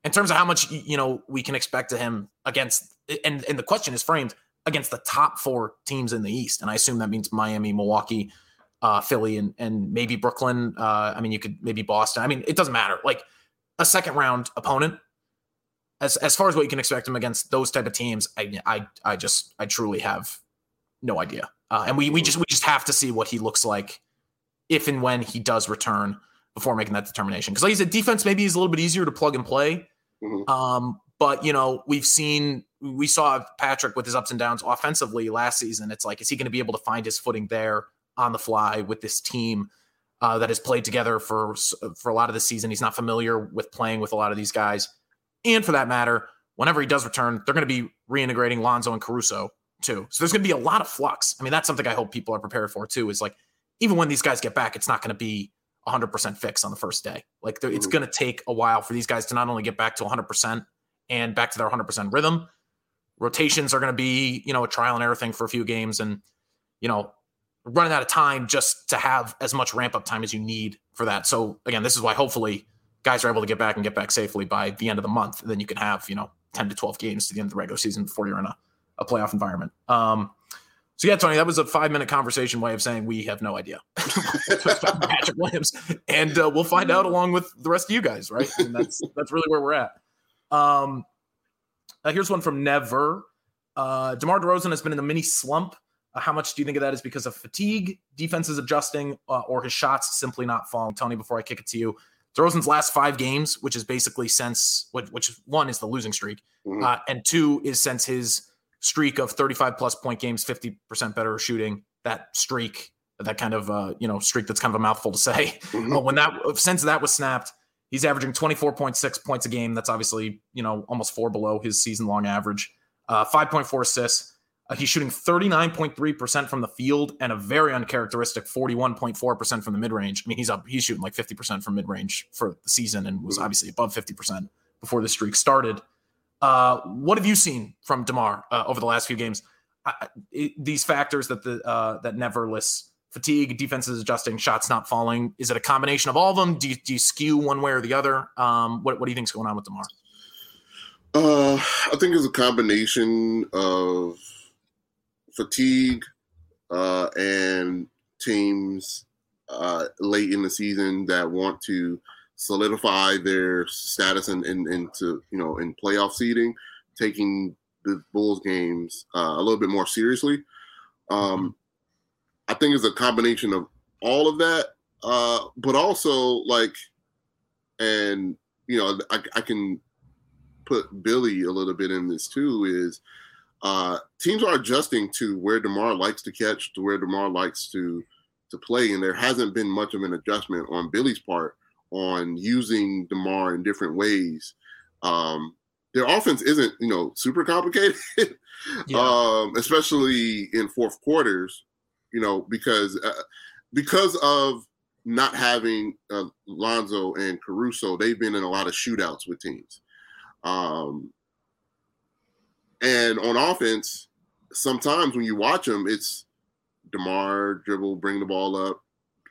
in terms of how much you know we can expect to him against, and and the question is framed against the top four teams in the East, and I assume that means Miami, Milwaukee, uh, Philly, and and maybe Brooklyn. Uh, I mean, you could maybe Boston. I mean, it doesn't matter. Like a second round opponent. As, as far as what you can expect him against those type of teams, I I, I just I truly have no idea. Uh, and we we just we just have to see what he looks like if and when he does return before making that determination. Because like you said, defense maybe is a little bit easier to plug and play. Mm-hmm. Um, but you know, we've seen we saw Patrick with his ups and downs offensively last season. It's like, is he going to be able to find his footing there on the fly with this team uh, that has played together for for a lot of the season? He's not familiar with playing with a lot of these guys, and for that matter, whenever he does return, they're going to be reintegrating Lonzo and Caruso too. So there's going to be a lot of flux. I mean, that's something I hope people are prepared for too. Is like even when these guys get back, it's not going to be 100% fix on the first day. Like it's mm-hmm. going to take a while for these guys to not only get back to 100% and back to their 100% rhythm. Rotations are going to be, you know, a trial and error thing for a few games and you know, running out of time just to have as much ramp up time as you need for that. So again, this is why hopefully guys are able to get back and get back safely by the end of the month. Then you can have, you know, 10 to 12 games to the end of the regular season before you're in a, a playoff environment. Um, so yeah, Tony, that was a five minute conversation way of saying we have no idea *laughs* Patrick Williams, and uh, we'll find out along with the rest of you guys, right? And that's that's really where we're at. Um, uh, here's one from Never. Uh, DeMar DeRozan has been in a mini slump. Uh, how much do you think of that is because of fatigue, defense is adjusting, uh, or his shots simply not falling? Tony, before I kick it to you, DeRozan's last five games, which is basically since which one is the losing streak, mm-hmm. uh, and two is since his streak of 35 plus point games, 50% better shooting. That streak, that kind of uh, you know streak that's kind of a mouthful to say. Mm-hmm. when that since that was snapped, he's averaging 24.6 points a game. That's obviously you know almost four below his season long average. Uh, 5.4 assists. Uh, he's shooting 39.3% from the field and a very uncharacteristic 41.4% from the mid range. I mean, he's up, he's shooting like 50% from mid range for the season and was obviously above 50% before the streak started. Uh, what have you seen from DeMar uh, over the last few games? It, these factors that the uh, that never lists fatigue, defenses adjusting, shots not falling. Is it a combination of all of them? Do you, do you skew one way or the other? Um, what, what do you think is going on with DeMar? Uh, I think it's a combination of fatigue uh, and teams uh, late in the season that want to solidify their status and in, in, into you know in playoff seeding, taking the Bulls games uh, a little bit more seriously. Um, I think it's a combination of all of that, uh, but also like, and you know, I, I can put Billy a little bit in this too. Is uh, teams are adjusting to where Demar likes to catch, to where Demar likes to to play, and there hasn't been much of an adjustment on Billy's part on using Demar in different ways. Um, their offense isn't, you know, super complicated, *laughs* yeah. um, especially in fourth quarters. You know, because uh, because of not having uh, Lonzo and Caruso, they've been in a lot of shootouts with teams. Um, and on offense, sometimes when you watch them, it's Demar dribble, bring the ball up,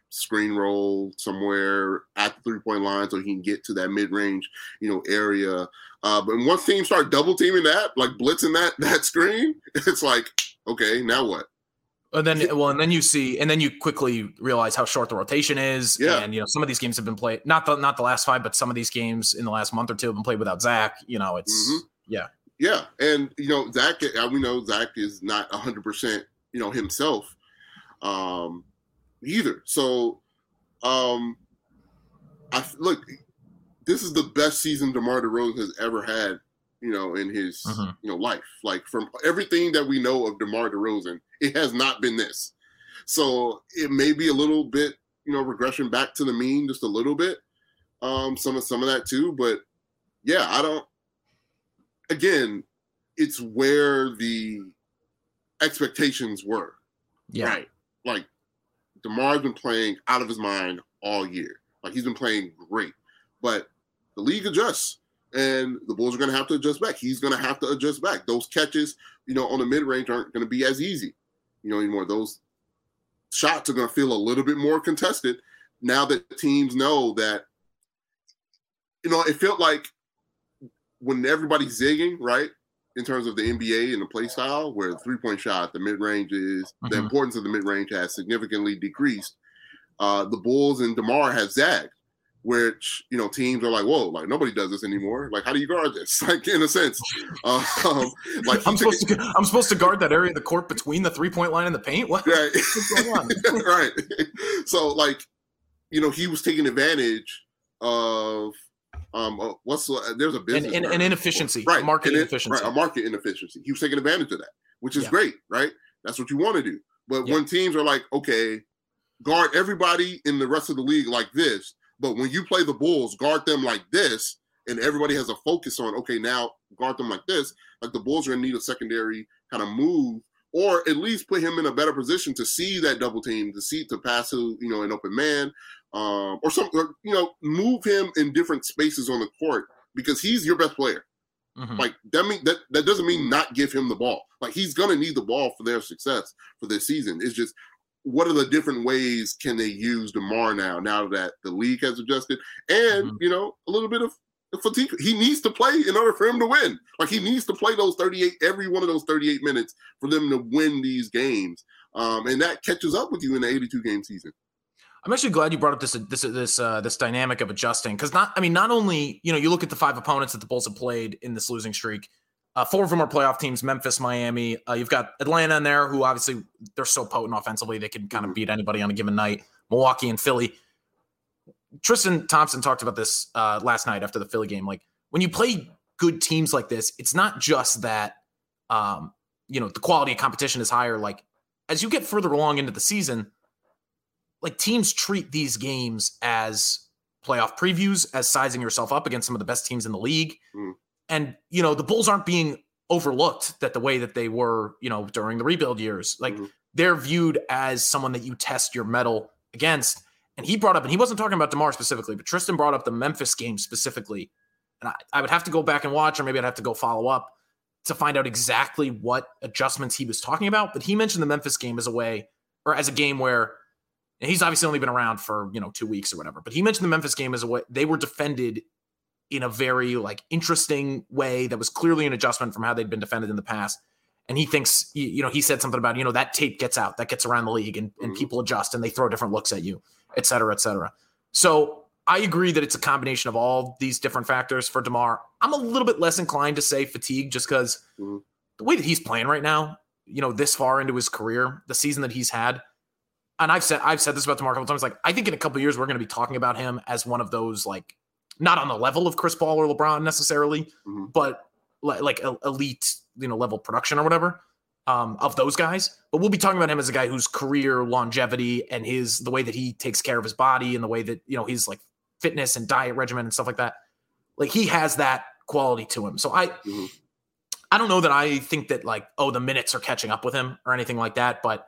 screen roll somewhere at the three point line so he can get to that mid range, you know, area. Uh, but once teams start double teaming that, like blitzing that *laughs* that screen, it's like, okay, now what? And then, well, and then you see, and then you quickly realize how short the rotation is. Yeah. And you know, some of these games have been played not the not the last five, but some of these games in the last month or two have been played without Zach. You know, it's mm-hmm. yeah. Yeah, and you know Zach, uh, we know Zach is not hundred percent, you know himself, um, either. So, um, I look, this is the best season DeMar DeRozan has ever had, you know, in his mm-hmm. you know life. Like from everything that we know of DeMar DeRozan, it has not been this. So it may be a little bit, you know, regression back to the mean, just a little bit. Um, some of some of that too, but yeah, I don't again, it's where the expectations were. Yeah. Right. Like DeMar's been playing out of his mind all year. Like he's been playing great. But the league adjusts and the Bulls are going to have to adjust back. He's going to have to adjust back. Those catches, you know, on the mid range aren't going to be as easy, you know, anymore. Those shots are going to feel a little bit more contested now that teams know that, you know, it felt like when everybody's zigging, right, in terms of the NBA and the play style, where the three point shot, the mid range is mm-hmm. the importance of the mid range has significantly decreased. Uh, the Bulls and Demar have zagged, which you know teams are like, whoa, like nobody does this anymore. Like, how do you guard this? *laughs* Like, in a sense, *laughs* um, like I'm supposed to, I'm supposed to guard that area of the court between the three point line and the paint. What? Right. *laughs* right. So, like, you know, he was taking advantage of um, uh, what's uh, there's a business an, an, an inefficiency, right? Market inefficiency, right? A market inefficiency. He was taking advantage of that, which is yeah. great, right? That's what you want to do. But yeah. when teams are like, okay, guard everybody in the rest of the league like this, but when you play the Bulls, guard them like this, and everybody has a focus on, okay, now guard them like this. Like the Bulls are gonna need of secondary kind of move, or at least put him in a better position to see that double team, to see to pass to you know an open man, um, or some, or, you know, move him in different spaces on the court because he's your best player. Mm-hmm. Like that mean that that doesn't mean not give him the ball. Like he's gonna need the ball for their success for this season. It's just what are the different ways can they use Demar now? Now that the league has adjusted, and mm-hmm. you know a little bit of fatigue. He needs to play in order for him to win. Like he needs to play those 38, every one of those 38 minutes for them to win these games. Um, and that catches up with you in the 82 game season. I'm actually glad you brought up this this this uh, this dynamic of adjusting because not I mean not only you know you look at the five opponents that the Bulls have played in this losing streak, uh, four of them are playoff teams: Memphis, Miami. Uh, you've got Atlanta in there, who obviously they're so potent offensively they can kind of mm-hmm. beat anybody on a given night. Milwaukee and Philly. Tristan Thompson talked about this uh, last night after the Philly game. Like when you play good teams like this, it's not just that um, you know the quality of competition is higher. Like as you get further along into the season, like teams treat these games as playoff previews, as sizing yourself up against some of the best teams in the league. Mm. And you know the Bulls aren't being overlooked that the way that they were, you know, during the rebuild years. Like mm-hmm. they're viewed as someone that you test your mettle against. And he brought up, and he wasn't talking about DeMar specifically, but Tristan brought up the Memphis game specifically. And I, I would have to go back and watch, or maybe I'd have to go follow up to find out exactly what adjustments he was talking about. But he mentioned the Memphis game as a way, or as a game where he's obviously only been around for you know two weeks or whatever. But he mentioned the Memphis game as a way they were defended in a very like interesting way that was clearly an adjustment from how they'd been defended in the past. And he thinks, you know, he said something about, you know, that tape gets out, that gets around the league, and, and mm-hmm. people adjust and they throw different looks at you, et cetera, et cetera. So I agree that it's a combination of all these different factors for DeMar. I'm a little bit less inclined to say fatigue just because mm-hmm. the way that he's playing right now, you know, this far into his career, the season that he's had, and I've said I've said this about DeMar a couple times. Like, I think in a couple years we're going to be talking about him as one of those like not on the level of Chris Paul or LeBron necessarily, mm-hmm. but like elite, you know, level production or whatever um, of those guys. But we'll be talking about him as a guy whose career longevity and his the way that he takes care of his body and the way that you know his like fitness and diet regimen and stuff like that. Like he has that quality to him. So I mm-hmm. I don't know that I think that like, oh, the minutes are catching up with him or anything like that, but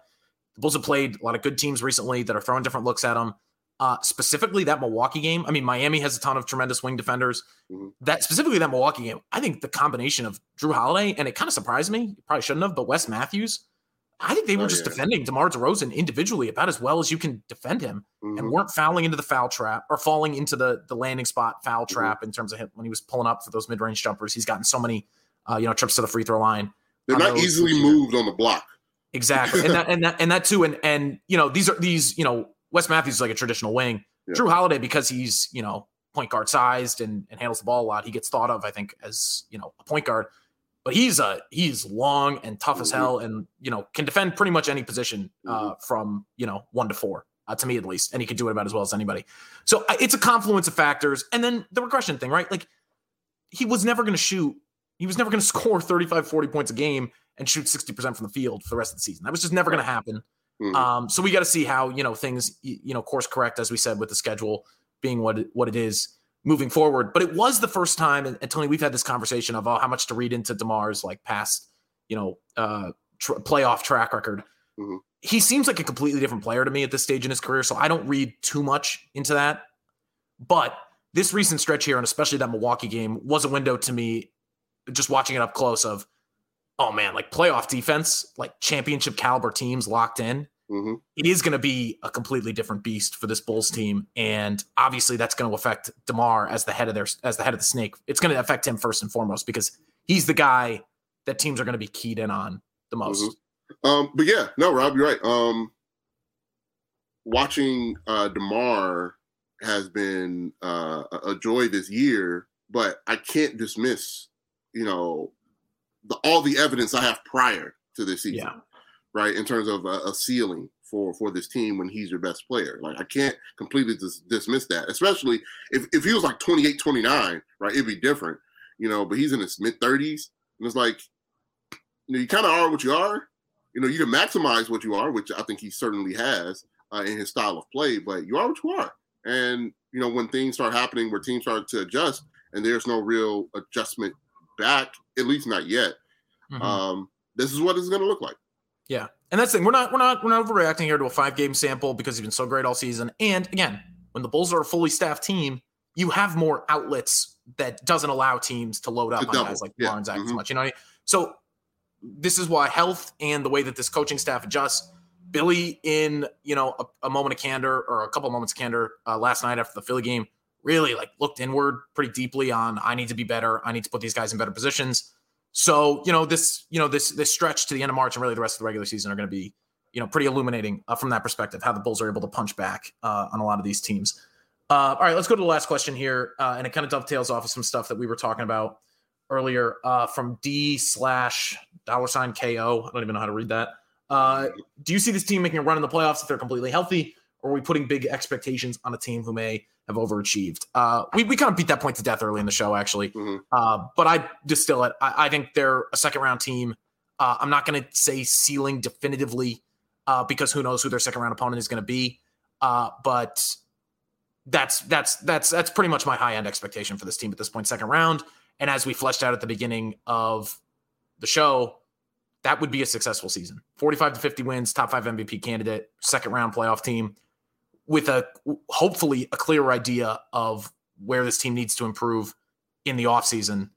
the Bulls have played a lot of good teams recently that are throwing different looks at them. Uh, specifically that Milwaukee game. I mean, Miami has a ton of tremendous wing defenders. Mm-hmm. That specifically that Milwaukee game, I think the combination of Jrue Holiday and it kind of surprised me. Probably shouldn't have, but Wes Matthews I think they were oh, just yeah. defending DeMar DeRozan individually about as well as you can defend him mm-hmm. and weren't fouling into the foul trap or falling into the the landing spot foul mm-hmm. trap in terms of him when he was pulling up for those mid range jumpers. He's gotten so many, uh, you know, trips to the free throw line. They're not easily moved on the block. Exactly, and that and that and that too, and and you know these are these you know Wes Matthews is like a traditional wing. Yeah. Jrue Holiday because he's you know point guard sized and, and handles the ball a lot. He gets thought of I think as you know a point guard but he's a he's long and tough as mm-hmm. hell, and you know can defend pretty much any position uh, mm-hmm. from you know one to four. Uh, to me at least, and he can do it about as well as anybody. So it's a confluence of factors, and then the regression thing, right? Like he was never going to shoot, he was never going *laughs* to score 35, 40 points a game and shoot 60% from the field for the rest of the season. That was just never going to happen. Mm-hmm. Um, so we got to see how you know things you know course correct as we said with the schedule being what it, what it is moving forward. But it was the first time, and, and, Tony, we've had this conversation of oh, how much to read into Demar's like past, you know, uh, tr- playoff track record. Mm-hmm. He seems like a completely different player to me at this stage in his career, so I don't read too much into that. But this recent stretch here, and especially that Milwaukee game, was a window to me. Just watching it up close, of oh man, like playoff defense, like championship caliber teams locked in Mm-hmm. It is going to be a completely different beast for this Bulls team, and obviously that's going to affect Demar as the head of their as the head of the snake. It's going to affect him first and foremost because he's the guy that teams are going to be keyed in on the most. Mm-hmm. Um, but yeah, no, Rob, you're right. Um, watching uh, Demar has been uh, a joy this year, but I can't dismiss, you know, the, all the evidence I have prior to this season. Yeah right? In terms of a, a, ceiling for for this team when he's your best player. Like I can't completely dis- dismiss that, especially if, if he was like 28, 29, right? It'd be different, you know, but he's in his mid 30s. And it's like, you know, you kind of are what you are. You know, you can maximize what you are, which I think he certainly has uh, in his style of play, but you are what you are. And, you know, when things start happening where teams start to adjust and there's no real adjustment back, at least not yet, mm-hmm. um, this is what it's going to look like. Yeah. And that's the thing. We're not we're not we're not overreacting here to a five game sample because he's been so great all season. And again, when the Bulls are a fully staffed team, you have more outlets that doesn't allow teams to load up on guys like yeah. Barnes mm-hmm. as much. You know, I mean? so this is why health and the way that this coaching staff adjusts. Billy, in you know a, a moment of candor or a couple of moments of candor uh, last night after the Philly game, really like looked inward pretty deeply on I need to be better. I need to put these guys in better positions. So, you know, this, you know, this this stretch to the end of March and really the rest of the regular season are going to be, you know, pretty illuminating uh, from that perspective, how the Bulls are able to punch back uh, on a lot of these teams. Uh, all right, let's go to the last question here, uh, and it kind of dovetails off of some stuff that we were talking about earlier uh, from D slash dollar sign KO. I don't even know how to read that. Uh, do you see this team making a run in the playoffs if they're completely healthy, or are we putting big expectations on a team who may have overachieved? Uh, we, we kind of beat that point to death early in the show, actually. Mhm. Uh, but I distill it. I, I think they're a second round team. Uh, I'm not going to say ceiling definitively uh, because who knows who their second round opponent is going to be. Uh, but that's that's that's that's pretty much my high end expectation for this team at this point, second round. And as we fleshed out at the beginning of the show, that would be a successful season. 45 to 50 wins, top five MVP candidate, second round playoff team with a hopefully a clear idea of where this team needs to improve in the offseason.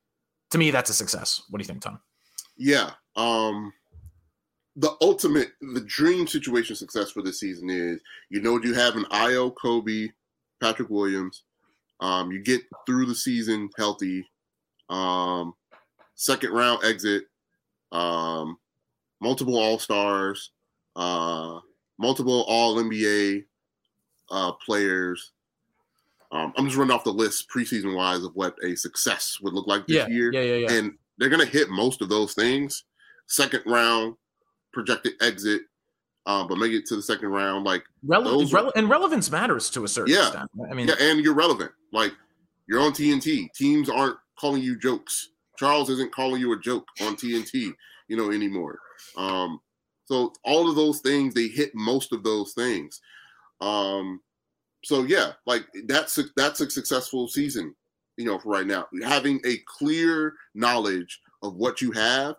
To me, that's a success. What do you think, Tom? Yeah. Um the ultimate the dream situation success for this season is you know you have an Ayo Coby, Patrick Williams. Um, you get through the season healthy. Um, second round exit, um, multiple All Stars, uh, multiple All NBA uh, players. Um, I'm just running off the list preseason wise of what a success would look like this Yeah, year yeah, yeah, yeah. and they're going to hit most of those things. Second round projected exit, um, but make it to the second round. Like, Rele- those are- and relevance matters to a certain Yeah. extent. I mean, yeah, and you're relevant. Like, you're on TNT. Teams aren't calling you jokes. Charles isn't calling you a joke on TNT, you know, anymore. Um, so all of those things, they hit most of those things. Um, so yeah, like that's a, that's a successful season, you know, for right now. Having a clear knowledge of what you have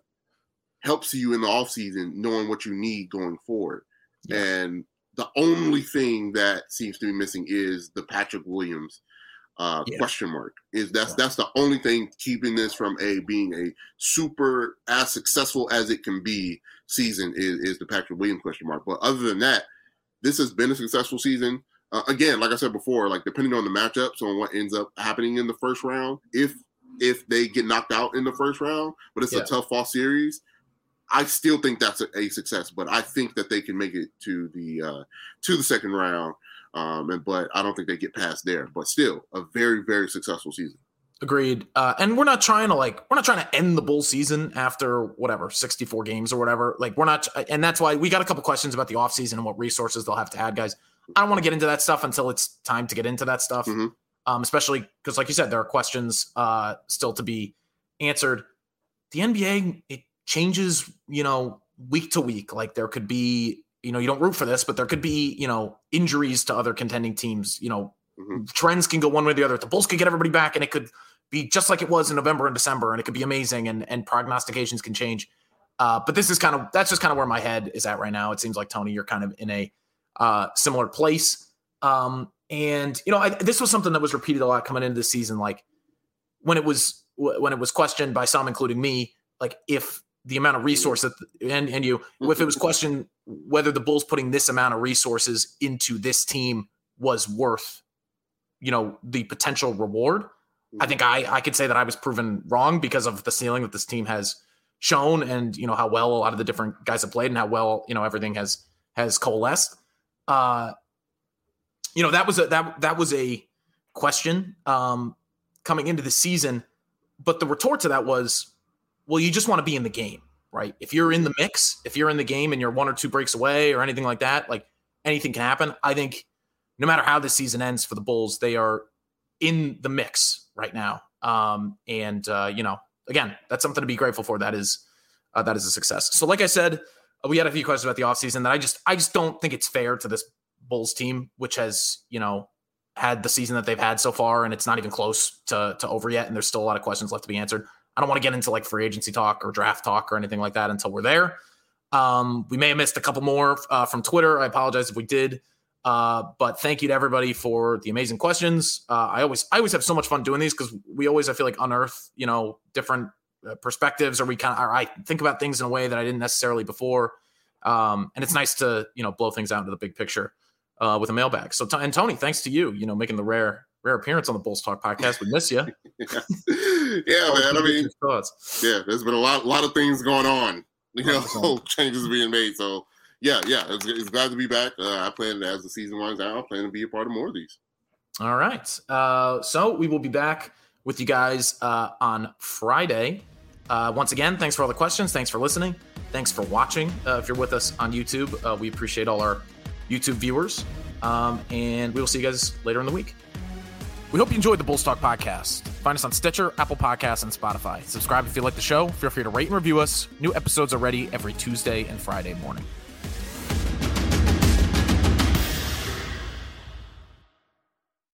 helps you in the off season, knowing what you need going forward. Yeah. And the only thing that seems to be missing is the Patrick Williams uh, Yeah. question mark. Is that's Yeah. that's the only thing keeping this from a being a super as successful as it can be season is, is the Patrick Williams question mark. But other than that, this has been a successful season. Uh, again, like I said before, like depending on the matchups on what ends up happening in the first round, if if they get knocked out in the first round, but it's Yeah. a tough fall series, I still think that's a, a success. But I think that they can make it to the uh, to the second round. Um, and but I don't think they get past there. But still, a very very successful season. Agreed. Uh, and we're not trying to like we're not trying to end the bull season after whatever 64 games or whatever. Like we're not and that's why we got a couple questions about the offseason and what resources they'll have to add, guys. I don't want to get into that stuff until it's time to get into that stuff. Mhm. Um, especially because like you said, there are questions uh still to be answered. The NBA, it changes, you know, week to week. Like there could be, you know, you don't root for this, but there could be, you know, injuries to other contending teams, you know, Mhm. trends can go one way or the other. The Bulls could get everybody back and it could be just like it was in November and December, and it could be amazing, and and prognostications can change. Uh, but this is kind of that's just kind of where my head is at right now. It seems like Tony, you're kind of in a uh, similar place. Um, and you know, I, this was something that was repeated a lot coming into the season. Like when it was when it was questioned by some, including me, like if the amount of resources and and you, if it was *laughs* questioned whether the Bulls putting this amount of resources into this team was worth, you know, the potential reward. I think I I could say that I was proven wrong because of the ceiling that this team has shown, and you know how well a lot of the different guys have played, and how well you know everything has has coalesced. Uh, you know that was a that that was a question um, coming into the season, but the retort to that was, well, you just want to be in the game, right? If you're in the mix, if you're in the game and you're one or two breaks away or anything like that, like anything can happen. I think no matter how the season ends for the Bulls, they are in the mix right now. Um, and uh, you know, again, that's something to be grateful for. That is uh, that is a success. So, like I said, uh, we had a few questions about the offseason that I just I just don't think it's fair to this Bulls team, which has you know had the season that they've had so far, and it's not even close to to over yet, and there's still a lot of questions left to be answered. I don't want to get into like free agency talk or draft talk or anything like that until we're there. Um, we may have missed a couple more uh, from Twitter. I apologize if we did. Uh, but thank you to everybody for the amazing questions. Uh, I always I always have so much fun doing these because we always I feel like unearth you know different uh, perspectives or we kind of I think about things in a way that I didn't necessarily before. Um, and it's nice to you know blow things out into the big picture uh, with a mailbag. So and Tony, thanks to you, you know, making the rare rare appearance on the Bulls Talk podcast. We miss you. *laughs* yeah, man. I mean, thoughts. yeah, there's been a lot, lot of things going on. You know, 100%. *laughs* changes being made. So, yeah, yeah, it's, it's glad to be back. Uh, I plan as the season winds down, I plan to be a part of more of these. All right. Uh, so we will be back with you guys uh, on Friday. Uh, once again, thanks for all the questions. Thanks for listening. Thanks for watching. Uh, if you're with us on YouTube, uh, we appreciate all our YouTube viewers. Um, and we will see you guys later in the week. We hope you enjoyed the Bulls Talk podcast. Find us on Stitcher, Apple Podcasts, and Spotify. Subscribe if you like the show. Feel free to rate and review us. New episodes are ready every Tuesday and Friday morning.